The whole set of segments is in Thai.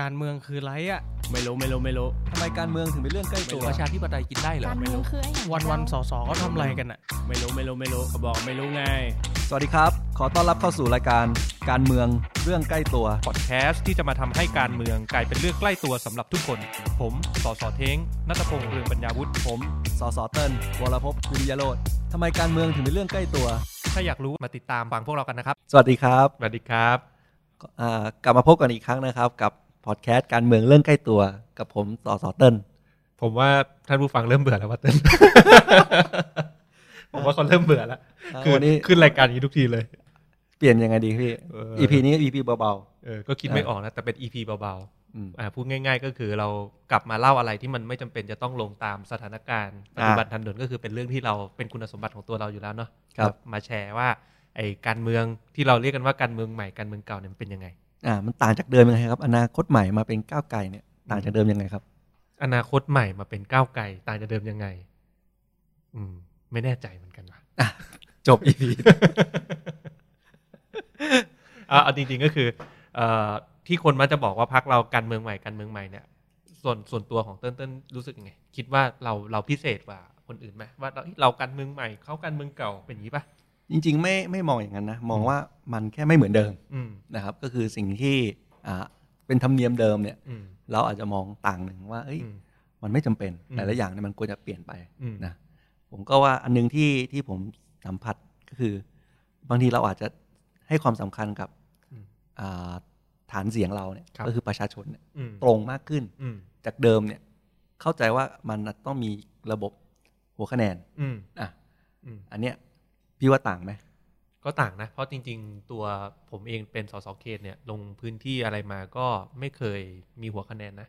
การเมืองคือไรอะไม่รู้ไม่รู้ไม่รู้ทำไมการเมืองถึงเป็นเรื่องใกล้ตัวประชาธิปไตยกินได้เหรอการเมืองคือไอ้อย่างวันวันๆสอสอเขาทำอะไรกันอะไม่รู้ไม่รู้ไม่รู้เขาบอกไม่รู้ไง สวัสดีครับ ขอต้อนรับเข้าสู่รายการการเมืองเรื่องใกล้ตัวพอดแคสต์ที่จะมาทำให้การเมืองกลายเป็นเรื่องใกล้ตัวสำหรับทุกคน ผมสอสอเท้งนัตพงษ์เรืองปัญญาวุฒิผมสสเติ้ลวรพพวิริยโรธทำไมการเมืองถึงเป็นเรื่องใกล้ตัว ถ้าอยากรู้มาติดตามฟังพวกเรากันนะครับ สวัสดีครับสวัสดีครับอ่ากลับมาพบกันอีกครั้งนะครับกับ พอดแคสต์การเมืองเรื่องใกล้ตัวกับผมสสเติ้ลผมว่าท่านผู้ฟังเริ่มเบื่อแล้วว่าเต้นผมว่าเขาเริ่มเบื่อแล้วอ่าคือวันนี้ขึ้นรายการอย่างนี้ทุกทีเลย เปลี่ยนยังไงดีพี่เออ EP นี้ EP เบาเออก็คิดไม่ออกนะแต่เป็น EP เบาๆอืมๆอ่าพูดง่าย ๆ ก็คือเรากลับมาเล่าอะไรที่มันไม่จำเป็นจะต้องลงตามสถานการณ์ปัจจุบันทันด่วนก็คือเป็นเรื่องที่เราเป็นคุณสมบัติของตัวเราอยู่แล้วเนาะครับมาแชร์ว่าไอ้การเมืองที่เราเรียกกันว่าการเมืองใหม่การเมืองเก่าเนี่ยมันเป็นยังไง อ่ามันต่างจากเดิมยังไงครับ อนาคตใหม่มาเป็นก้าวไกลเนี่ย ต่างจากเดิมยังไงครับ อนาคตใหม่มาเป็นก้าวไกลต่างจากเดิมยังไง อืม ไม่แน่ใจเหมือนกันว่ะจบ EP อะเอาจริงๆก็คือเอ่อที่คนมักจะบอกว่าพักเราการเมืองใหม่การเมืองใหม่เนี่ย ส่วนส่วนตัวของเติ้ลเติ้ลรู้สึกยังไง คิดว่าเราเราพิเศษกว่าคนอื่นไหมว่าเราเราการเมืองใหม่เขาการเมืองเก่าเป็นอย่างนี้ปะ จริงๆ ไม่ไม่มองอย่างนั้นนะ มองว่ามันแค่ไม่เหมือนเดิมอืมนะครับ ก็คือสิ่งที่อ่าเป็นธรรมเนียมเดิมเนี่ยอืมเราอาจจะมองต่างหนึ่งว่าเอ้ยอืมมันไม่จำเป็นอืมหลายๆอย่างเนี่ยมันควรจะเปลี่ยนไปอืมนะผมก็ว่าอันหนึงที่ที่ผมสัมผัสก็คือ บางทีเราอาจจะให้ความสำคัญกับอืมอ่าฐานเสียงเราเนี่ยครับก็คือประชาชนเนี่ยอืมตรงมากขึ้นอืมจากเดิมเนี่ยเข้าใจว่ามันต้องมีระบบหัวคะแนนอืมอะอืมอันเนี้ย พี่ว่าต่างไหมก็ต่างนะ เพราะจริง ๆ ตัวผมเองเป็นสสเขตเนี่ย ลงพื้นที่อะไรมาก็ไม่เคยมีหัวคะแนนนะ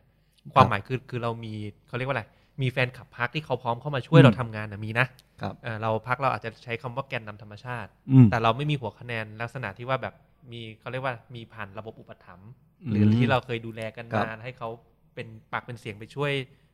ความหมายคือคือเรามีเขาเรียกว่าอะไร มีแฟนขับพักที่เขาพร้อมเข้ามาช่วยอืมเราทำงานนะมีนะครับเอ่อเราพักเราอาจจะใช้คำว่าแกนนำธรรมชาติอืมแต่เราไม่มีหัวคะแนนลักษณะที่ว่าแบบมีเขาเรียกว่ามีผ่านระบบอุปถัมภ์หรือมที่เราเคยดูแลกันครับมาให้เขาเป็นปากเป็นเสียงไปช่วย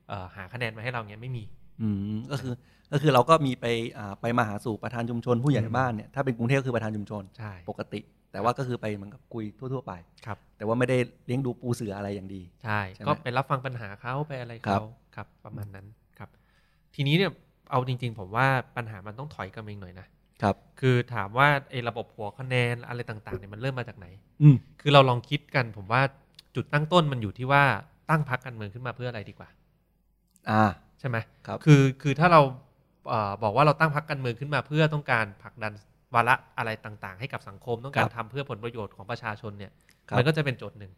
เอ่อหาคะแนนมาให้เราเนี้ยไม่มี อืมก็คือก็คือเราก็มีไปอ่าไปมาหาสู่ประธานชุมชนผู้ใหญ่อืมบ้านเนี่ยถ้าเป็นกรุงเทพก็คือประธานชุมชนใช่ปกติ แต่ว่าก็คือไปเหมือนกับคุยทั่ว ๆ ไปครับ แต่ว่าไม่ได้เลี้ยงดูปูเสืออะไรอย่างดีใช่ใช่ไหมก็ไปรับฟังปัญหาเขาไปอะไรครัเขาบครับประมาณนั้นครับ ทีนี้เนี่ยเอาจริง ๆ ผมว่าปัญหามันต้องถอยกันเองหน่อยนะครับ คือถามว่าไอ้ระบบหัวคะแนนอะไรต่างๆเนี่ยมันเริ่มมาจากไหน อืมคือเราลองคิดกันผมว่าจุดตั้งต้นมันอยู่ที่ว่าตั้งพักการเมืองขึ้นมาเพื่ออะไรดีกว่า อ่าใช่ไหมครับคือคือถ้าเราเอ่อบอกว่าเราตั้งพักการเมืองขึ้นมาเพื่อต้องการผลักดันวาระอะไรต่างๆ ให้กับสังคมต้องการทำเพื่อผลประโยชน์ของประชาชนเนี่ยครับมันก็จะเป็นโจทย์หนึ่ง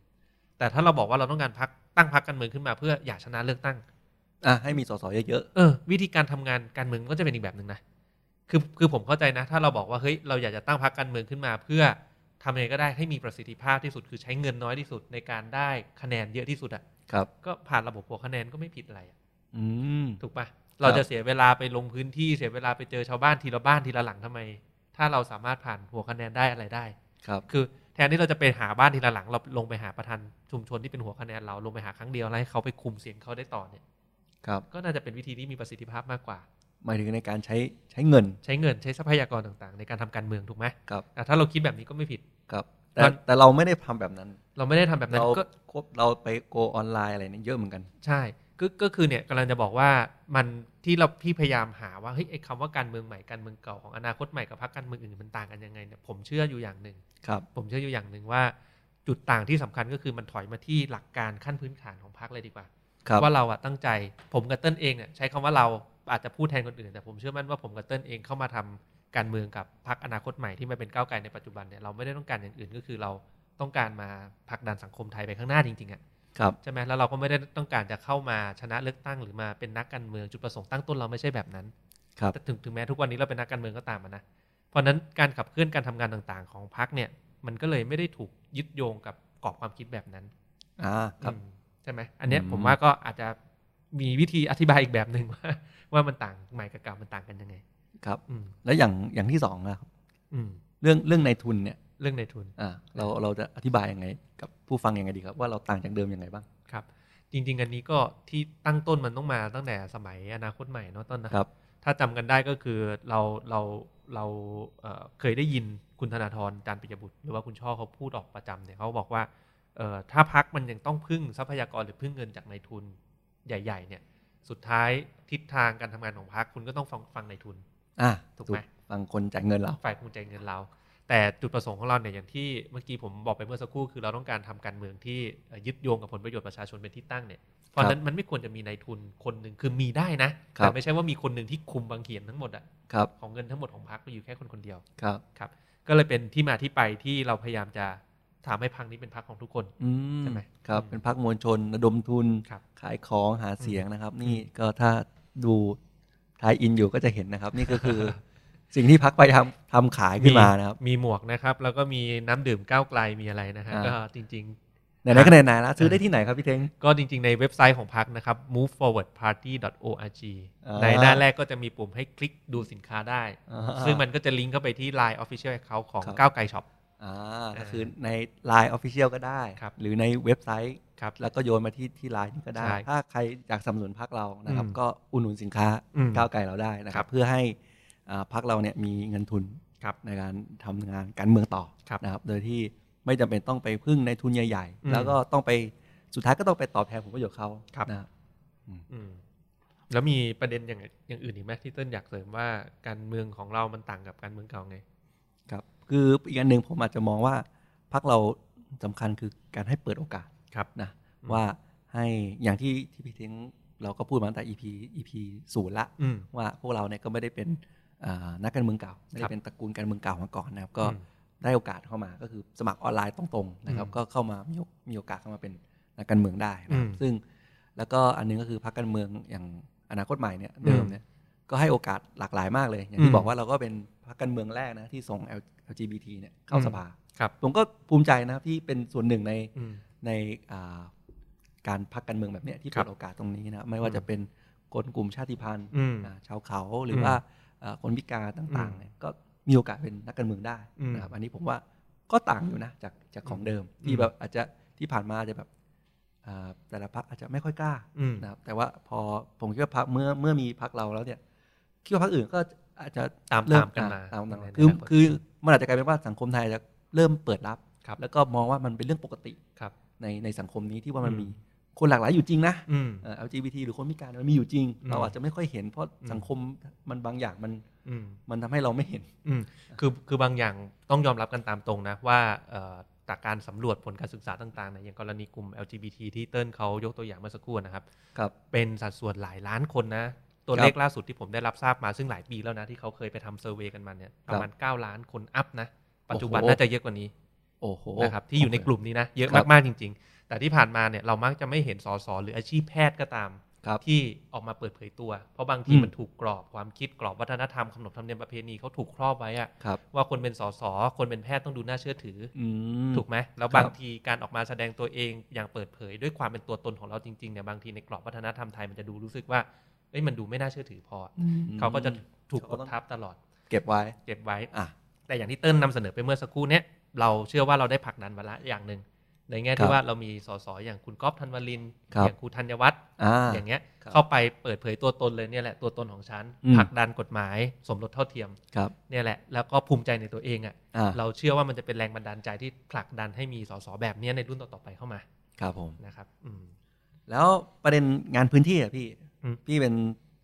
แต่ถ้าเราบอกว่าเราต้องการพักตั้งพักการเมืองขึ้นมาเพื่ออยากชนะเลือกตั้งอะให้มีสสเยอะเออวิธีการทำงานการเมืองก็จะเป็นอีกแบบหนึ่งนะคือคือผมเข้าใจนะ ถ้าเราบอกว่าเฮ้ยเราอยากจะตั้งพักการเมืองขึ้นมา เพื่อทำยังไงก็ได้ให้มีประสิทธิภาพที่สุดคือใช้เงินน้อยที่สุดในการได้คะแนนเยอะที่สุดอะๆครับก็ผ่านระบบหัวคะแนนก็ไม่ผิดอะไรอะอืม ถูกปะเราจะเสียเวลาไปลงพื้นที่เสียเวลาไปเจอชาวบ้านทีละบ้านทีละหลังทำไม ถ้าเราสามารถผ่านหัวคะแนนได้อะไรได้ ครับ คือแทนที่เราจะไปหาบ้านทีละหลัง เราลงไปหาประธานชุมชนที่เป็นหัวคะแนนเราลงไปหาครั้งเดียวแล้วให้เขาไปคุมเสียงเขาได้ต่อเนี่ย ครับ ก็น่าจะเป็นวิธีที่มีประสิทธิภาพมากกว่าหมายถึงในการใช้ใช้เงิน ใช้เงินใช้ทรัพยากรต่างๆ ในการทำการเมืองถูกไหมครับอะถ้าเราคิดแบบนี้ก็ไม่ผิดครับ แต่มันแต่เราไม่ได้ทำแบบนั้น เราไม่ได้ทำแบบนั้นเราก็ควบเราไปโกออนไลน์อะไรเนี่ยเยอะเหมือนกัน ใช่ ก็ก็คือเนี่ยกำลังจะบอกว่ามันที่เราพี่พยายามหาว่าเฮ้ยไอ้คำว่าการเมืองใหม่การเมืองเก่าของอนาคตใหม่กับพรรคการเมืองอื่นมันต่างกันยังไงเนี่ยผมเชื่ออยู่อย่างหนึ่งครับ ผมเชื่ออยู่อย่างหนึ่งว่า จุดต่างที่สำคัญก็คือมันถอยมาที่หลักการขั้นพื้นฐานของพรรคเลยดีกว่าครับว่าเราอะตั้งใจผมกับเติ้ลเองเนี่ยใช้คำว่าเราอาจจะพูดแทนคนอื่น แต่ผมเชื่อมั่นว่าผมกับเติ้ลเองเข้ามาทำการเมืองกับพรรคอนาคตใหม่ที่มาเป็นก้าวไกลในปัจจุบันเนี่ยเราไม่ได้ต้องการอย่างอื่นก็คือเราต้องการมาผลักดันสังคมไทยไปข้างหน้าจริงๆอะครับ ใช่ไหมแล้วเราก็ไม่ได้ต้องการจะเข้ามาชนะเลือกตั้งหรือมาเป็นนักการเมืองจุดประสงค์ตั้งต้นเราไม่ใช่แบบนั้นครับแต่ถึงถึงแม้ทุกวันนี้เราเป็นนักการเมืองก็ตามอะนะเพราะฉะนั้นการขับเคลื่อนการทำงานต่างๆ ของพรรคเนี่ย มันก็เลยไม่ได้ถูกยึดโยงกับกรอบความคิดแบบนั้นอ่าครับอืมใช่ไหมอันเนี้ยอืมผมว่าก็อาจจะมีวิธีอธิบายอีกแบบหนึ่งว่า ว่ามันต่างใหม่กับเก่ามันต่างกันยังไง ครับ อืมแล้วอย่างอย่างที่สองนะครับอืมเรื่องเรื่องในทุนเนี่ย เรื่องในทุนอ่าเราเราจะอธิบายยังไง กับผู้ฟังยังไงดีครับ ว่าเราต่างจากเดิมยังไงบ้างครับ จริง ๆ อันนี้ก็ที่ตั้งต้นมันต้องมาตั้งแต่สมัยอนาคตใหม่เนาะต้นนะครับ ถ้าจำกันได้ก็คือเราเราเราเอ่อเคยได้ยินคุณธนาธรจานปิยบุตร หรือว่าคุณช่อเขาพูดออกประจำเนี่ยเขาบอกว่าเอ่อถ้าพักมันยังต้องพึ่งทรัพยากรหรือพึ่งเงินจากนายทุนใหญ่ ๆ เนี่ย สุดท้ายทิศทางการทำงานของพักคุณก็ต้องฟังฟังนายทุนอะถูกไหมฟังคนจ่ายเงินเราฝ่ายภูมิใจเงินเรา แต่จุดประสงค์ของเราเนี่ยอย่างที่เมื่อกี้ผมบอกไปเมื่อสักครู่คือเราต้องการทำการเมืองที่เอ่อยึดโยงกับผลประโยชน์ประชาชนเป็นที่ตั้งเนี่ยเพราะฉะนั้นมันไม่ควรจะมีนายทุนคนหนึ่งคือมีได้นะครับแต่ไม่ใช่ว่ามีคนหนึ่งที่คุมบางเขียนทั้งหมดอะครับของเงินทั้งหมดของพรรคไปอยู่แค่คนคนเดียวครับครับ ก็เลยเป็นที่มาที่ไปที่เราพยายามจะทำให้พรรคนี้เป็นพรรคของทุกคนอืมใช่ไหมครับอืมเป็นพักมวลชนระดมทุนครับขายของหาเสียงนะครับ นี่ก็ถ้าดูทายอินอยู่ก็จะเห็นนะครับ นี่ก็คือ สิ่งที่พักไปทำทำขายขึ้นมานะครับ มีหมวกนะครับ แล้วก็มีน้ำดื่มก้าวไกลมีอะไรนะฮะอ่าก็จริงไหนๆก็ไหนๆแล้วซื้อได้ที่ไหนครับพี่เท้งๆก็จริง ๆ ในเว็บไซต์ของพรรคนะครับ moveforwardparty.org อ่าในหน้าแรกก็จะมีปุ่มให้คลิกดูสินค้าได้อ่าซึ่งมันก็จะลิงก์เข้าไปที่ Line Official Account ของครับก้าวไกลช็อปอ่าก็คือใน Line Official ก็ได้ครับหรือในเว็บไซต์ครับแล้วก็โยนมาที่ที่ไลน์นี่ก็ได้ใช่ถ้าใครอยากสนับสนุนพักเรานะครับอืมก็อุดหนุนสินค้าอืมก้าวไกลเราได้นะคครัรับบเพื่อให้อ่า พักเราเนี่ยมีเงินทุนครับในการทำงานการเมืองต่อครับนะครับ โดยที่ไม่จำเป็นต้องไปพึ่งในทุนใหญ่อืมๆแล้วก็ต้องไปสุดท้ายก็ต้องไปตอบแทนผลประโยชน์เขาครับนะครับอืมแล้วมีประเด็นอย่างอย่างอื่นอีกไหมที่เต้นอยากเสริมว่าการเมืองของเรามันต่างกับการเมืองเก่าไง ครับ คืออีกอันหนึ่งผมอาจจะมองว่าพักเราสำคัญคือการให้เปิดโอกาสครับนะอืมว่าให้อย่างที่ที่พี่เท้งเราก็พูดมาตั้งแต่ EP EP ศูนย์ละอืมว่าพวกเราเนี่ยก็ไม่ได้เป็นอ่า นักการเมืองเก่าไม่ครัได้บเป็นตระกูลการเมืองเก่ามาก่อนนะครับ ก็อืมได้โอกาสเข้ามาก็คือสมัครออนไลน์ตรงๆนะครับอืมก็เข้ามามีโอมีโอกาสเข้ามาเป็นนักการเมืองได้นะครับอืมซึ่งแล้วก็อันนึงก็คือพรรคการเมืองอย่างอนาคตใหม่เนี่ยเดิมเนี่ยก็ให้โอกาสหลากหลายมากเลย อย่างอืที่มบอกว่าเราก็เป็นพรรคการเมืองแรกนะที่ส่ง L- LGBT เนี่ยเข้าอืมสภาครับผมก็ภูมิใจนะครับที่เป็นส่วนหนึ่งในอืมในอ่าการพักการเมืองแบบเนี้ยที่ครัเปิบดโอกาสตรงนี้นะครับไม่ว่าอืมจะเป็นคนกลุ่มชาติพันธุ์อืมอ่าชาวเขาหรืออมว่าอ่า คนพิการต่างอืมๆเนี่ยก็มีโอกาสเป็นนักการเมืองได้อืมนะครับอันนี้ผมว่าก็ต่างอยู่นะจากจากของเดิมที่อืมแบบอาจจะที่ผ่านมาอาจจะแบบอ่าแต่ละพักอาจจะไม่ค่อยกล้าอืมนะครับแต่ว่าพอผมคิดว่าพักเมื่อเมื่อมีพักเราแล้วเนี่ยคิดว่าพักอื่นก็อาจจะตามเริ่ตามกันมาอ่ตามตามในคืออนาคตคือมันอาจจะกลายเป็นว่าสังคมไทยจะเริ่มเปิดรับครับแล้วก็มองว่ามันเป็นเรื่องปกติครับในในสังคมนี้ที่ว่ามันอืมมี คนหลากหลายอยู่จริงนะอืมเอ่อ LGBT หรือคนพิการมันมีอยู่จริงอืมเราอาจจะไม่ค่อยเห็นเพราะอืมสังคมมันบางอย่างมันอืมมันทำให้เราไม่เห็นอืมคือคือบางอย่างต้องยอมรับกันตามตรงนะว่าเอ่อจากการสำรวจผลการศึกษาต่างๆเนี่ยอย่างกรณีกลุ่ม LGBT ที่เติ้ลเขายกตัวอย่างเมื่อสักครู่นะครับครับเป็นสัดส่วนหลายล้านคนนะ ตัวครับเลขล่าสุดที่ผมได้รับทราบมาซึ่งหลายปีแล้วนะ ที่เขาเคยไปทำเซอร์เวยกันมาเนี่ยประมาณ 9 ล้านคนอัพนะ ปัจจุบันโอ้โหน่าจะเยอะกว่านี้โอ้โหนะครับที่อยู่ในกลุ่มนี้นะ เยอะครับมากๆจริง ๆ แต่ที่ผ่านมาเนี่ยเรามักจะไม่เห็นสสหรืออาชีพแพทย์ก็ตามครับที่ออกมาเปิดเผยตัว เพราะบางทีอืมมันถูกกรอบความคิดกรอบวัฒนธรรมขนบธรรมเนียมประเพณีเขาถูกครอบไว้อะครับว่าคนเป็นสสคนเป็นแพทย์ต้องดูน่าเชื่อถืออืมถูกไหมแล้วครับบางทีการออกมาแสดงตัวเองอย่างเปิดเผย ด้วยความเป็นตัวตนของเราจริงๆเนี่ยบางทีในกรอบวัฒนธรรมไทยมันจะดูรู้สึกว่าเอ้ยมันดูไม่น่าเชื่อถือพออืมเขาก็จะถูกเขากก็ดต้องทับตลอด เก็บไว้เก็บไว้อะแต่อย่างที่เติ้ลนำเสนอไปเมื่อสักครู่เนี้ยเราเชื่อว่าเราได้ผลักดันมาละอย่างหนึ่ง ในแง่ครัที่บว่าเรามีสสอย่างคุณก๊อฟธันวลินครับอย่างครูธัญวัฒน์อ่าอย่างเงี้ยครับเข้าไปเปิดเผยตัวตนเลยเนี่ยแหละตัวตนของฉันอืมผลักดันกฎหมายสมรสเท่าเทียมครับเนี่ยแหละแล้วก็ภูมิใจในตัวเองอะอ่าเราเชื่อว่ามันจะเป็นแรงบันดาลใจที่ผลักดันให้มีสสแบบเนี้ยในรุ่นต่อๆไปเข้ามา ครับผมนะครับอืมแล้วประเด็นงานพื้นที่อะพี่อืมพี่เป็น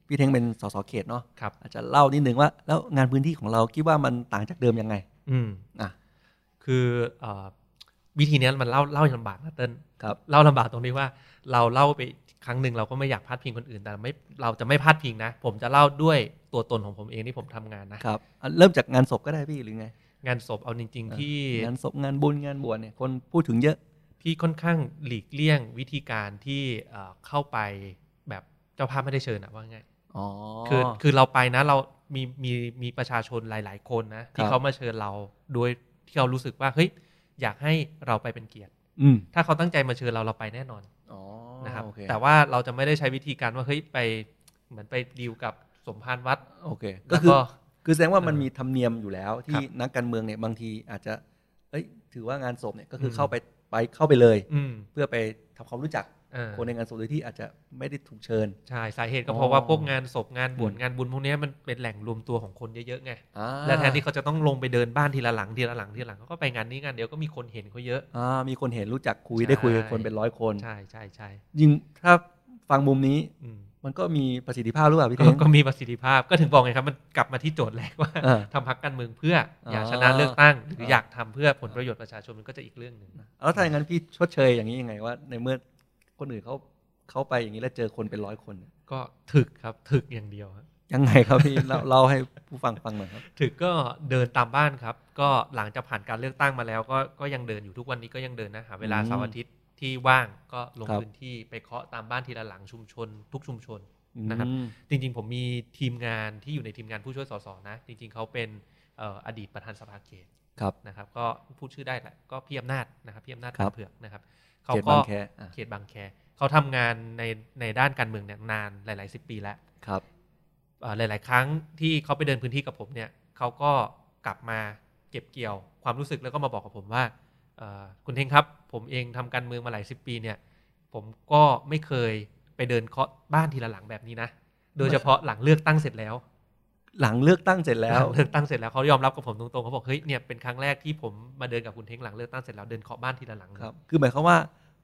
พี่เท้งเป็นสสเขตเนาะครับอาจจะเล่านิดนึงว่า แล้วงานพื้นที่ของเราคิดว่ามันต่างจากเดิมยังไง อืมอะคือเอ่อ วิธีเนี้ยมันเล่าเล่าลำบากนะเติ้ลครับเล่าลำบากตรงที่ว่า เราเล่าไปครั้งหนึ่งเราก็ไม่อยากพาดพิงคนอื่น แต่ไม่เราจะไม่พาดพิงนะ ผมจะเล่าด้วยตัวตนของผมเองที่ผมทำงานนะครับอะเริ่มจากงานศพก็ได้พี่หรือไง งานศพเอาจริง ๆ ที่งานศพงานบุญงานบวชเนี่ยคนพูดถึงเยอะที่ค่อนข้างหลีกเลี่ยงวิธีการที่เอ่อเข้าไปแบบเจ้าภาพไม่ได้เชิญอะว่าไงอ๋อคือคือเราไปนะเรามีมีมีประชาชนหลาย ๆ คนนะที่ครับเขามาเชิญเราโดยที่เขารู้สึกว่าเฮ้ย อยากให้เราไปเป็นเกียรติอืมถ้าเขาตั้งใจมาเชิญเราเราไปแน่นอนอ๋อนะครับโอเคแต่ว่าเราจะไม่ได้ใช้วิธีการว่าเฮ้ยไปเหมือนไปดีลกับสมภารวัดโอเคก็แล้วคือก็คือแสดงว่ามันเออมีธรรมเนียมอยู่แล้ว ที่ครับนักการเมืองเนี่ยบางทีอาจจะเอ้ยถือว่างานศพเนี่ยก็คืออมเข้าไป ไปเข้าไปเลย อืม เพื่อไปทำความรู้จักเออคนในงานศพโดยที่อาจจะไม่ได้ถูกเชิญ ใช่สาเหตุก็อ๋อเพราะว่าพวกงานศพงานบวชอืม งานบุญพวกเนี้ยมันเป็นแหล่งรวมตัวของคนเยอะๆไงอ่าและแทนที่เขาจะต้องลงไปเดินบ้านทีละหลังทีละหลังทีละหลังเขาก็ไปงานนี้งานเดียวก็มีคนเห็นเขาเยอะ อ่ามีคนเห็นรู้จักคุยใช่ ได้คุยกับคนเป็นร้อยคน ใช่ใช่ใช่ยิ่งถ้าฟังมุมนี้อืม มันก็มีประสิทธิภาพหรือเปล่าพี่ก็เท้งก็มีประสิทธิภาพก็ถึงบอกไงครับมันกลับมาที่โจทย์แรกว่าเออทำพักการเมืองเพื่ออยากอ๋อชนะเลือกตั้ง หรือเออออยากทำเพื่อผลประโยชน์ประชาชนมันก็จะอีกเรื่องหนึ่งแล้วถ้าอย่างนั้นพี่ชดเชยอย่างนี้ยังไงว่า ในเมื่อคนอื่นเขาเขาไปอย่างนี้แล้วเจอคนเป็นร้อยคนเนี่ยก็ถึกครับถึกอย่างเดียวครับยังไงครับพี่เล่าเล่าให้ผู้ฟังฟังหน่อยครับถึกก็เดินตามบ้านครับ ก็หลังจากผ่านการเลือกตั้งมาแล้ว ก็ก็ยังเดินอยู่ทุกวันนี้ก็ยังเดินนะหาเวลาอืมเสาร์อาทิตย์ ที่ว่างก็ลงครับพื้นที่ไปเคาะตามบ้านทีละหลังชุมชน ทุกชุมชนนะครับอืมจริง ๆ ผมมีทีมงานที่อยู่ในทีมงานผู้ช่วยสสนะ จริง ๆเขาเป็นเอ่ออดีตประธานสภาเขตครับนะครับ ก็พูดชื่อได้แหละก็พี่อำนาจนะครับพี่อำนาจครับเผือกนะครับเขาเขตก็บางแคอะเขตบางแคเขาทำงานในในด้านการเมืองเนี่ยนานหลาย ๆ สิบปีแล้วครับเอ่อหลาย ๆ ครั้งที่เขาไปเดินพื้นที่กับผมเนี่ยเขาก็กลับมาเก็บเกี่ยวความรู้สึกแล้วก็มาบอกกับผมว่าเอ่อ คุณเทงครับผมเองทำการเมืองมาหลายสิบปีเนี่ย ผมก็ไม่เคยไปเดินเคาะบ้านทีละหลังแบบนี้นะ โดยเฉพาะหลังเลือกตั้งเสร็จแล้ว หลังเลือกตั้งเสร็จแล้วหงเลือกตั้งเสร็จแล้วเขายอมรับกับผมตรงๆเขาบอกเฮ้ยเนี่ยเป็นครั้งแรกที่ผมมาเดินกับคุณเทงหลังเลือกตั้งเสร็จแล้วเดินเคาะบ้านทีละหลังครับ คือหมายความว่า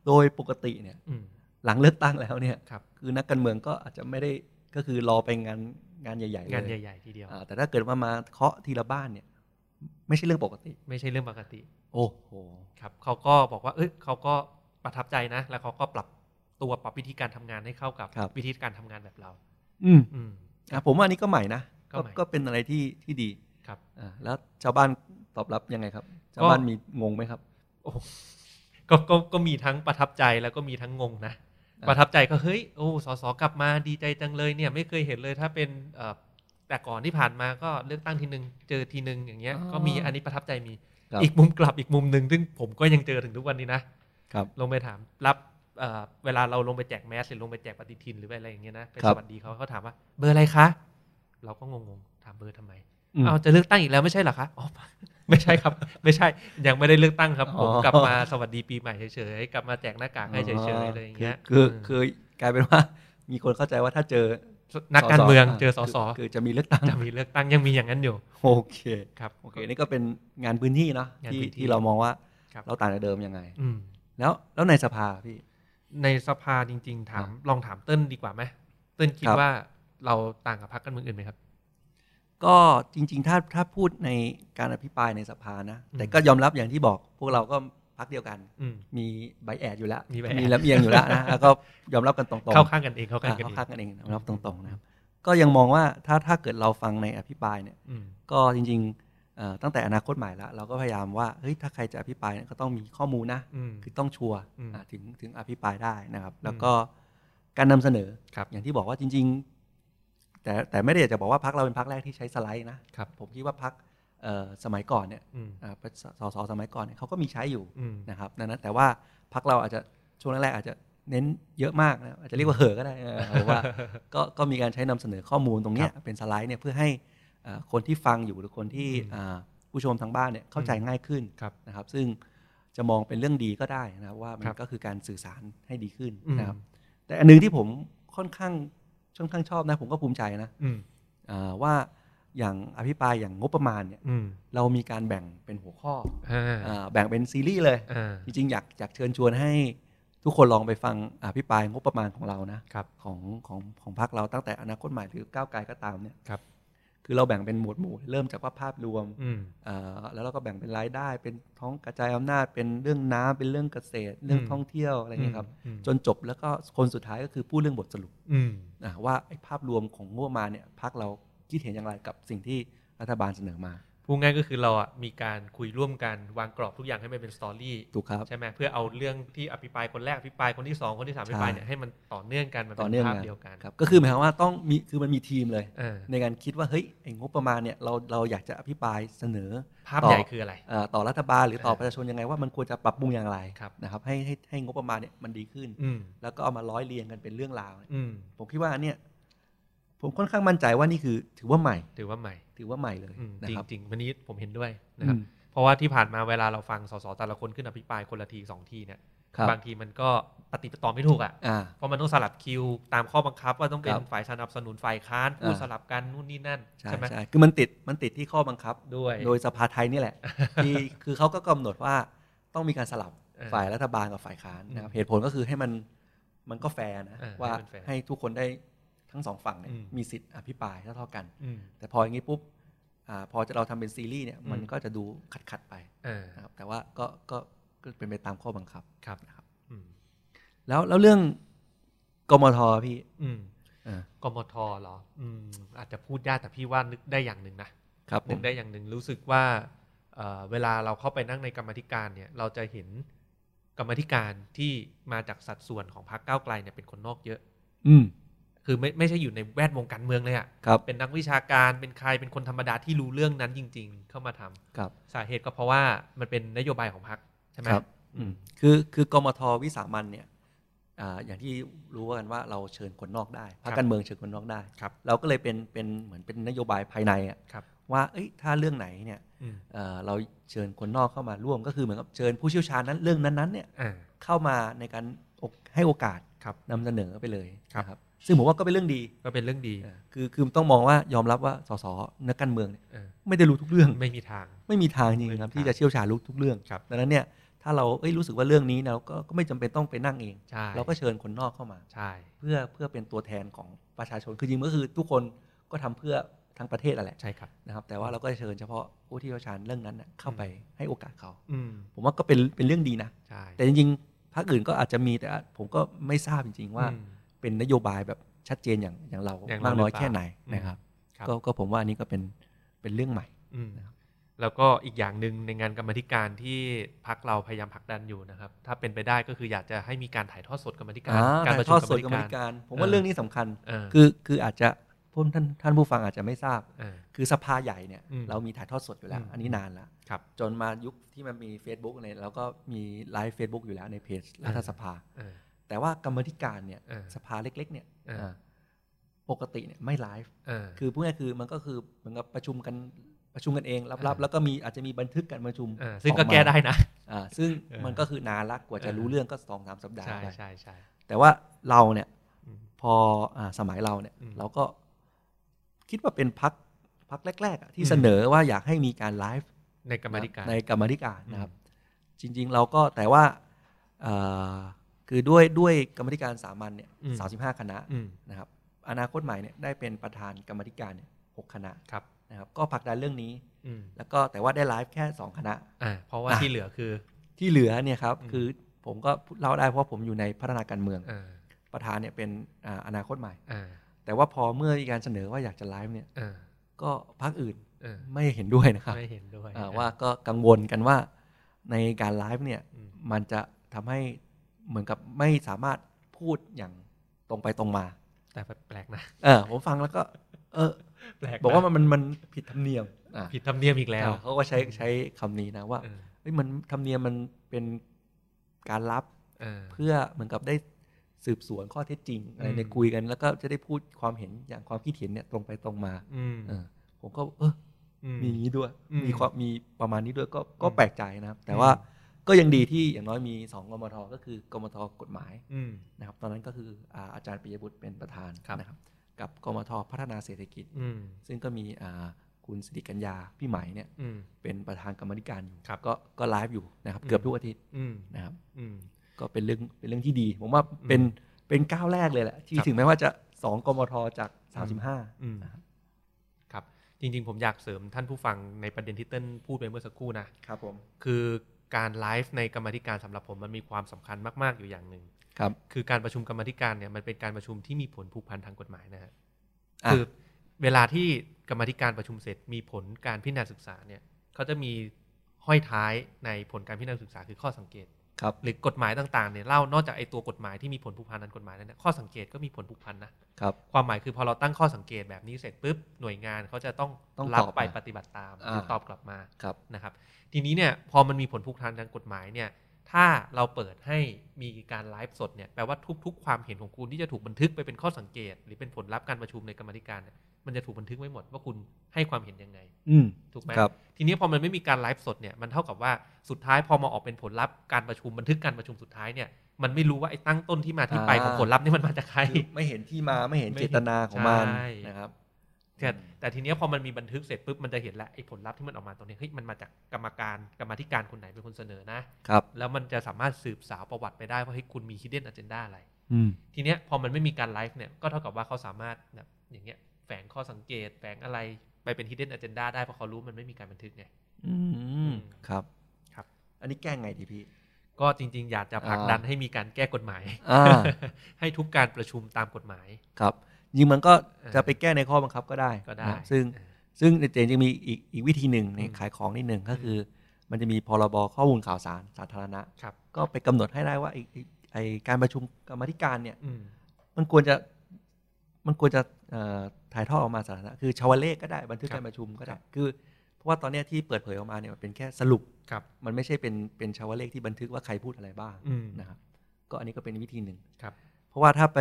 โดยปกติเนี่ยอืมหลังเลือกตั้งแล้วเนี่ยครับคือนักการเมืองก็อาจจะไม่ได้ก็คือรอไปงานงานใหญ่ๆเลยงานใหญ่ๆทีเดียวอ่าแต่ถ้าเกิดว่ามาเคาะทีละบ้านเนี่ย ไม่ใช่เรื่องปกติ ไม่ใช่เรื่องปกติ โอ้โหครับเขาก็บอกว่าเอ้ยเขาก็ประทับใจนะ แล้วเขาก็ปรับตัวปรับวิธีการทำงานให้เข้ากับครับวิธีการทำงานแบบเรา อืมอืมอะผมว่าอันนี้ก็ใหม่นะก็ใหม่ก็เป็นอะไรที่ที่ดีครับอ่าแล้วชาวบ้านตอบรับยังไงครับ ชาวบ้านมีงงไหมครับโอ้ก็ก็ก็มีทั้งประทับใจแล้วก็มีทั้งงงนะอ่าประทับใจก็เฮ้ยโอ้สสกลับมาดีใจจังเลยเนี่ยไม่เคยเห็นเลยถ้าเป็นเอ่อแต่ก่อนที่ผ่านมาก็เลือกตั้งทีหนึ่งเจอทีหนึ่งอย่างเงี้ยก็มีอันนี้ประทับใจมีครับ อีกมุมกลับอีกมุมหนึ่งซึ่งผมก็ยังเจอถึงทุกวันนี้นะครับลงไปถามรับเอ่อเวลาเราลงไปแจกแมสหรือลงไปแจกปฏิทินหรืออะไรอย่างเงี้ยนะไปครัสบวัสดีเขาเขาถามว่าเบอร์อะไรคะ เราก็งงๆถามเบอร์ทำไมอืมเอาจะเลือกตั้งอีกแล้วไม่ใช่เหรอคะอ๋อไม่ใช่ครับ ไม่ใช่ยังไม่ได้เลือกตั้งครับผมอ๋อกลับมาสวัสดีปีใหม่เฉยๆกลับมาแจกหน้ากากให้เฉยๆอะไรอย่างเงี้ยคือมคือคือกลายเป็นว่ามีคนเข้าใจว่าถ้าเจอ นักการเมืองาเจอสสคือคือจะมีเลือกตั้งจะมีเลือกตั้งยังมีอย่างนั้นอยู่โอเคครับโอเคนี่ก็เป็นงานพื้นที่เนาะงานที่พื้นที่ที่เรามองว่าครับเราต่างจากเดิมยังไงอืมแล้วแล้วในสภาพี่ในสภาจริง ๆ ถามอ่าลองถามเติ้ลดีกว่าไหมเติ้ลคิดครับว่าเราต่างกับพรรคการเมืองอื่นไหมครับ ก็จริง ๆ ถ้าถ้าพูดในการอภิปรายในสภานะอืมแต่ก็ยอมรับอย่างที่บอก พวกเราก็ พักเดียวกันอืมมีใบแอดอยู่แล้วมีใบแอดมีลำเอียงอยู่แล้วนะ แล้วก็ยอมรับกันตรงๆ เข้าข้างกันเอง เข้าข้างอ่ากันเข้าเองข้างกันเองยอมรับตรงๆนะครับ ก็ยังมองว่าถ้าถ้าเกิดเราฟังในอภิปรายเนี่ยอืมก็จริงๆเอ่อตั้งแต่อนาคตใหม่แล้วเราก็พยายามว่า เฮ้ย ถ้าใครจะอภิปรายเนี่ยก็ต้องมีข้อมูลนะอืมคือต้องชัวร์อืมอ่าถึงถึงอภิปรายได้นะครับ แล้วอืมก็การนำเสนอครับอย่างที่บอกว่าจริง ๆ แต่แต่ไม่ได้อยากจะบอกว่าพักเราเป็นพักแรกที่ใช้สไลด์นะครับผมคิดว่าพัก สมัยก่อนเนี่ยอืมอ่าสสสสมัยก่อนเนี่ยเขาก็มีใช้อยู่อืมนะครับดังนั้นแต่ว่าพักเราอาจจะช่วงแรกๆอาจจะเน้นเยอะมากนะอาจจะเรียกว่าเหอะก็ได้เออเพราะว่าก็ก็มีการใช้นำเสนอข้อมูลตรงเนี้ยเป็นสไลด์เนี่ยเพื่อให้เอ่อคนที่ฟังอยู่หรือคนที่อืมอ่าผู้ชมทางบ้านเนี่ยเข้าใจง่ายขึ้นครับนะครับ ซึ่งจะมองเป็นเรื่องดีก็ได้นะครับว่ามัครันบก็คือการสื่อสารให้ดีขึ้นอืมนะครับ แต่อันหนึงที่ผมค่อนข้างค่อนข้างชอบนะผมก็ภูมิใจนะอืมอ่าว่า อย่างอภิปรายอย่างงบประมาณเนี่ยอืมเรามีการแบ่งเป็นหัวข้ออ่าอ่าแบ่งเป็นซีรีส์เลยอ่าจริงๆ อยากอยากเชิญชวนให้ทุกคนลองไปฟังอภิปรายงบประมาณของเรานะครับของของของพรรคเราตั้งแต่อนาคตใหม่หรือก้าวไกลก็ตามเนี่ยครับคือเราแบ่งเป็นหมวดหมู่เริ่มจากว่าภาพรวมอืมเอ่อแล้วเราก็แบ่งเป็นรายได้ เป็นท้องกระจายอำนาจเป็นเรื่องน้ำเป็นเรื่องเกษตร เรื่องอืมท่องเที่ยวอะไรเงี้ยครับอืมจนจบแล้วก็คนสุดท้ายก็คือพูดเรื่องบทสรุปอืมนะว่าไอ้ภาพรวมของงบประมาณเนี่ยพรรคเรา คิดเห็นอย่างไรกับสิ่งที่รัฐบาลเสนอมาพูดง่ายก็คือเราอะมีการคุยร่วมกันวางกรอบทุกอย่างให้มันเป็นสตอรี่ถูกครับใช่ไหมเพื่อเอาเรื่องที่อภิปรายคนแรกอภิปรายคนที่สองคนที่สามอภิปรายใช่เนี่ยให้มันต่อเนื่องกันมันต่อเป็นเนื่องภาพกันเดียวกันครับก็คือหมายความว่าต้องมีคือมันมีทีมเลยเออในการคิดว่าเฮ้ยไอ้งบประมาณเนี่ยเราเราอยากจะอภิปรายเสนอภาพต่อใหญ่คืออะไรเอ่อต่อรัฐบาลหรือต่อเออประชาชนยังไงว่ามันควรจะปรับปรุงอย่างไรครับนะครับให้ให้ให้งบประมาณเนี่ยมันดีขึ้นอืมแล้วก็เอามาร้อยเรียงกันเป็นเรื่องราวอืมผมคิดว่าอันเนี่ย ผมค่อนข้างมั่นใจว่านี่คือ ถือว่าใหม่ ถือว่าใหม่ ถือว่าใหม่เลยอืมนะจริงครับจริงวันนี้ผมเห็นด้วยนะครับอืมเพราะว่าที่ผ่านมาเวลาเราฟังสสแต่ละคนขึ้นอภิปรายคนละทีสองทีเนี่ยครับบางทีมันก็ปฏิปต่อไม่ถูกอะอ่าเพราะมันต้องสลับคิว ตามข้อบังคับว่าต้องเป็นครับฝ่ายสนับสนุนฝ่ายค้านพูดอ่าสลับกันนู่นนี่นั่นใช่ใช่ไหมใช่คือมันติดมันติดที่ข้อบังคับด้วย โดยสภาไทยนี่แหละที่คือเขาก็กำหนดว่าต้องมีการสลับเออฝ่ายรัฐบาลกับฝ่ายค้านนะครับอืมเหตุผลก็คือให้มันมันก็แฟร์นะเออว่าให้มันแฟร์ให้ทุกคนได้ ทั้งสองฝั่งเนี่ยอืมมีสิทธิ์อภิปรายเท่าๆกันอืมแต่พออย่างนี้ปุ๊บอ่าพอจะเราทำเป็นซีรีส์เนี่ยอืมมันก็จะดูขัดขัดๆไปเออนะครับแต่ว่าก็ก็ก็เป็นไปตามข้อบังคับครับนะครับอืมแล้วแล้วเรื่องกมธ.พี่อืมอ่ากมธ.เหรออืมอาจจะพูดยากแต่พี่ว่านึกได้อย่างหนึ่งนะครับผนึมกได้อย่างหนึ่งรู้สึกว่าเอ่อเวลาเราเข้าไปนั่งในกรรมาธิการเนี่ย เราจะเห็นกรรมาธิการที่มาจากสัดส่วนของพรรคก้าวไกลเนี่ยเป็นคนนอกเยอะ อืม คือไม่ไม่ใช่อยู่ในแวดวงการเมืองเลยอะครับเป็นนักวิชาการเป็นใครเป็นคนธรรมดาที่รู้เรื่องนั้นจริง ๆ เข้ามาทำครับสาเหตุก็เพราะว่ามันเป็นนโยบายของพรรคใช่ไหมครับอืมคือคือกมทวิสามันเนี่ยอ่าอย่างที่รู้กันว่าเราเชิญคนนอกได้พรรคการเมืองเชิญคนนอกได้ครับเราก็เลยเป็นเป็นเหมือนเป็นนโยบายภายในอะครับว่าเอ้ยถ้าเรื่องไหนเนี่ยอืมเอ่อเราเชิญคนนอกเข้ามาร่วมก็คือเหมือนกับเชิญผู้เชี่ยวชาญนั้นเรื่องนั้นๆเนี่ยอ่าเข้ามาในการอกให้โอกาสครับนำเสนอไปเลยครับนะครับ ซึ่งผมว่าก็เป็นเรื่องดีก็เป็นเรื่องดีเออคือคือต้องมองว่ายอมรับว่าสสนักการเมืองเนี่ยเออไม่ได้รู้ทุกเรื่องไม่มีทาง ไม่มีทางจริงไม่มีๆครับทางที่จะเชี่ยวชาญรู้ทุกเรื่องครับดังนั้นเนี่ยถ้าเราเอ้ยรู้สึกว่าเรื่องนี้เราก็ก็ไม่จำเป็นต้องไปนั่งเองใช่เราก็เชิญคนนอกเข้ามาใช่เพื่อเพื่อเป็นตัวแทนของประชาชนคือจริงๆก็คือทุกคนก็ทำเพื่อทั้งประเทศนั่นแหละใช่ครับนะครับ แต่ว่าเราก็เชิญเฉพาะผู้ที่เชี่ยวชาญเรื่องนั้นน่ะเข้าไปให้โอกาสเขาอืมผมว่าก็เป็นเป็นเรื่องดีนะใช่แต่จริงๆพรรคอื่นก็อาจจะมีแต่ผมก็ไม่ทราบจริง ๆ ว่าอืม เป็นนโยบายแบบชัดเจนอย่างอย่างเราอย่างเรามากน้อยหรือเปล่าแค่ไหนอืมนะครับครับ ก็ก็ผมว่าอันนี้ก็เป็นเป็นเรื่องใหม่อืมนะครับแล้วก็อีกอย่างหนึ่งในงานกรรมาธิการที่พักเราพยายามผลักดันอยู่นะครับ ถ้าเป็นไปได้ก็คืออยากจะให้มีการถ่ายทอดสดกรรมาธิการอ่าการถ่าประยทชุอมดกรสรดมาธิกรรมการธิการ ผมเอว่าอเรื่องนี้สำคัญเออคือคืออาจจะพวกท่านท่านผู้ฟังอาจจะไม่ทราบเออคือสภาใหญ่เนี่ยอืมเรามีถ่ายทอดสดอยู่แล้วอืมอันนี้นานแล้วครับจนมายุคที่มันมี Facebook เนี่ยเราก็มีไลฟ์ Facebook อยู่แล้วในเพจรัฐสภาเออ แต่ว่ากรรมาธิการเนี่ยเออสภาเล็ก ๆ เนี่ยเอออ่าปกติเนี่ยไม่ไลฟ์เออคือพูดง่ายๆคือมันก็คือเหมือนกับประชุมกันประชุมกันเองลับเออๆแล้วก็มีอาจจะมีบันทึกการประชุมเออซึ่งก็ออมาแก้ได้นะอ่าซึ่งเออมันก็คือนานละกว่าจะเออรู้เรื่องก็สองสามสัปดาห์ใช่ไปใช่ใช่แต่ว่าเราเนี่ยอืมพออาสมัยเราเนี่ยอืมเราก็คิดว่าเป็นพักพักแรกๆอะที่อืมเสนอว่าอยากให้มีการไลฟ์ในกรรมาธิการในกรรมาธิการอืมนะครับ จริง ๆ เราก็แต่ว่าเอ่อ คือด้วยด้วยกรรมาธิการสามัญเนี่ยสามสิบห้าคณะอืมนะครับ อนาคตใหม่เนี่ยได้เป็นประธานกรรมาธิการเนี่ยหกคณะครับนะครับ ก็ผลักดันเรื่องนี้อืมแล้วก็แต่ว่าได้ไลฟ์แค่สองคณะอ่าเพราะว่าอะที่เหลือคือที่เหลือเนี่ยครับอืมคือผมก็เล่าได้เพราะผมอยู่ในพัฒนาการเมืองอ่าประธานเนี่ยเป็นอ่าอนาคตใหม่อ่าแต่ว่าพอเมื่อมีการเสนอว่าอยากจะไลฟ์เนี่ยอ่าก็พรรคอื่นเออไม่เห็นด้วยนะครับไม่เห็นด้วยอ่าว่าก็กังวลกันว่าในการไลฟ์เนี่ยอืมมันจะทำให้ เหมือนกับไม่สามารถพูดอย่างตรงไปตรงมา แต่แปลกนะเออผมฟังแล้วก็ เออแปลกนะบอกว่ามันมันมันผิดธรรมเนียมอ่าผิดธรรมเนียมอีกแล้วอ่าเขาก็ใช้ใช้คำนี้นะว่าเออเฮ้ยมันธรรมเนียมมันเป็นการรับเออเพื่อเหมือนกับได้สืบสวนข้อเท็จจริง อะไรในยอืมคุยกัน แล้วก็จะได้พูดความเห็นอย่างความคิดเห็นเนี่ยตรงไปตรงมาอืมเออผมก็ เอออืมมีอย่างนี้ด้วยอืมมีความมีประมาณนี้ด้วยก็ก็อืมแปลกใจนะครับ แต่อืมว่า ก็ยังดีที่อย่างน้อยมีสองกมทก็คือกมทกฎหมายอืมนะครับ ตอนนั้นก็คืออาอาจารย์ปิยบุตรเป็นประธานครับนะครับ กับกมทพัฒนาเศรษฐกิจอืมซึ่งก็มีอ่าคุณสิริกัญญาพี่ไหมเนี่ยอืมเป็นประธานกรรมาธิการอยู่ครับก็ก็ไลฟ์อยู่นะครับอืมเกือบทุกอาทิตย์อืมนะครับอืมก็เป็นเรื่องเป็นเรื่องที่ดี ผมว่าเป็นเป็นก้าวแรกเลยแหละที่ครับถึงแม้ว่าจะสองกมทจากอืม35นะครับครับ จริง ๆ ผมอยากเสริมท่านผู้ฟังในประเด็นที่เต้นพูดไปเมื่อสักครู่นะครับผมคือ การไลฟ์ในกรรมาธิการสำหรับผมมันมีความสำคัญมาก ๆ อยู่อย่างหนึ่งครับ คือการประชุมกรรมาธิการเนี่ยมันเป็นการประชุมที่มีผลผูกพันทางกฎหมายนะฮะอะคือเวลาที่กรรมาธิการประชุมเสร็จมีผลการพิจารณาศึกษาเนี่ยเขาจะมีห้อยท้ายในผลการพิจารณาศึกษาคือข้อสังเกต ครับหรือกฎหมายต่างๆเนี่ยเล่านอกจากไอ้ตัวกฎหมายที่มีผลผูกพันทางกฎหมายแล้วเนี่ยข้อสังเกตก็มีผลผูกพันนะครับความหมายคือพอเราตั้งข้อสังเกตแบบนี้เสร็จปุ๊บหน่วยงานเขาจะต้องต้องรับตอบไปมาปฏิบัติตามอ่าหรือตอบกลับมาครับนะครับ ทีนี้เนี่ยพอมันมีผลผูกพันทางกฎหมายเนี่ยถ้าเราเปิดให้มีการไลฟ์สดเนี่ยแปลว่าทุก ๆ ความเห็นของคุณที่จะถูกบันทึกไปเป็นข้อสังเกต หรือเป็นผลลัพธ์การประชุมในกรรมาธิการเนี่ย มันจะถูกบันทึกไว้หมดว่าคุณให้ความเห็นยังไง อืมถูกไหมครับทีนี้พอมันไม่มีการไลฟ์สดเนี่ยมันเท่ากับว่าสุดท้ายพอมาออกเป็นผลลัพธ์การประชุมบันทึกการประชุมสุดท้ายเนี่ยมันไม่รู้ว่าไอ้ตั้งต้นที่มาที่ไปอ่าของผลลัพธ์นี่มันมาจากใครคือไม่เห็นที่มาไม่เห็นไม่เจเห็นตนาของมันใช่นะครับแต่แต่ทีเนี้ยพอมันมีบันทึกเสร็จปุ๊บมันจะเห็นแล้วไอ้ผลลัพธ์ที่มันออกมาตรงนี้เฮ้ยมันมาจากกรรมการกรรมาธิการคนไหนเป็นคนเสนอนะครับแล้วมันจะสามารถสืบสาวประวัติไปได้ว่าเฮ้ยคุณมี hidden agenda อะไรอืมทีเนี้ยพอมันไม่มีการไลฟ์เนี่ยก็เท่ากับว่าเขาสามารถแบบอย่างเงี้ยแฝงข้อสังเกต แฝงอะไรไปเป็น hidden agenda ได้เพราะเขารู้มันไม่มีการบันทึกไงอืมครับครับ อันนี้แก้ไงดีพี่ ก็จริง ๆ อยากจะผลักดันให้มีการแก้กฎหมายอ่าให้ทุกการประชุมตามกฎหมายครับยิงมันก็เออจะไปแก้ในข้อบังคับก็ได้ก็ได้นะซึ่งเออซึ่งจริงๆจะมีอีกอีกวิธีหนึ่งในอืมขายของนิดหนึ่งก็คือ มันจะมีพรบข้อมูลข่าวสารสาธารณะครับก็ไปกำหนดให้ได้ว่าไอ้ไอ้ไอการประชุมกรรมาธิการเนี่ยอืมมันควรจะมันควรจะเอ่อ ถ่ายทอดออกมาสาธารณะคือชาวเลขก็ได้บันทึกครับการประชุมก็คได้รับคือ เพราะว่าตอนเนี้ยที่เปิดเผยออกมาเนี่ยมันเป็นแค่สรุปครับมันไม่ใช่เป็นเป็นชาวเลขที่บันทึกว่าใครพูดอะไรบ้างอืมนะครับก็อันนี้ก็เป็นวิธีหนึ่งครับ เพราะว่าถ้าไป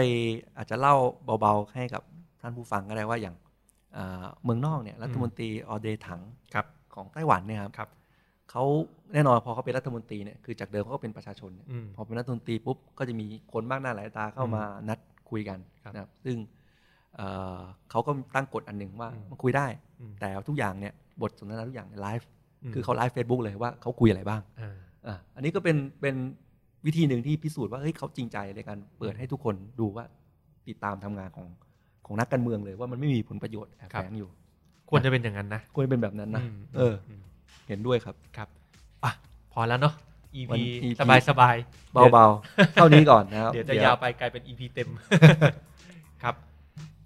อาจจะเล่าเบาๆให้กับท่านผู้ฟังก็ได้ว่าอย่างเอ่อเมืองนอกเนี่ยรัฐมนตรีออเดถังครับของไต้หวันเนี่ยครับครับเขาแน่นอนพอเขาเป็นรัฐมนตรีเนี่ยคือจากเดิมเขาก็เป็นประชาชนเนี่ยอืมพอเป็นรัฐมนตรีปุ๊บก็จะมีคนมากหน้าหลายตาเข้ามานัดคุยกันครับนะครับซึ่ง เอ่อเขาก็ตั้งกฎอันหนึ่งว่าอืมมันคุยได้อืมแต่ทุกอย่างเนี่ยบทสนทนาทุกอย่างไลฟ์มดคือเขา live Facebook เลยว่าเขาคุยอะไรบ้างอ่าอะอันนี้ก็เป็นเป็นวิธีหนึ่งที่พิสูจน์ว่าเฮ้ยเขาจริงใจในการเปิดให้ทุกคนดูว่าติดตามทำงานของของนักการเมืองเลยว่ามันไม่มีผลประโยชน์แอบแฝงอยู่ ควรจะเป็นอย่างนั้นนะควรเป็นแบบนั้นนะอืมเออมเห็นด้วยครับครับอะพอแล้วเนาะวั EP น EP สบายสบายเบาๆเท่านี้ก่อนนะครับเดี๋ยวจะยาวไปกลายเป็น EP เต็มครับ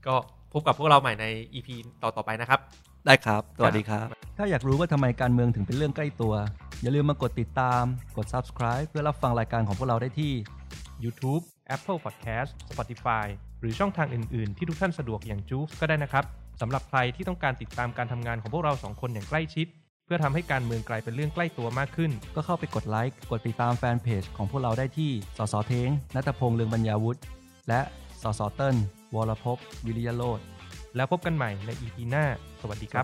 ก็พบกับพวกเราใหม่ใน EP ต่อๆไปนะครับ ได้ครับ สวัสดีครับ ถ้าอยากรู้ว่าทำไมการเมืองถึงเป็นเรื่องใกล้ตัว อย่าลืมมากดติดตาม กด subscribe เพื่อรับฟังรายการของพวกเราได้ที่ YouTube Apple Podcast Spotify หรือช่องทางอื่น ๆ ที่ทุกท่านสะดวกอย่างจูฟก็ได้นะครับสำหรับใครที่ต้องการติดตามการทำงานของพวกเราสองคนอย่างใกล้ชิด เพื่อทำให้การเมืองกลายเป็นเรื่องใกล้ตัวมากขึ้น ก็เข้าไปกดไลค์ กดติดตามแฟนเพจของพวกเราได้ที่ สสเทงนัตพงษ์เลืองบรรยาวุฒิ และ สสเติ้ล วรพวิริยโลดแล้วพบกันใหม่ใน EP หน้า สวัสดีครับ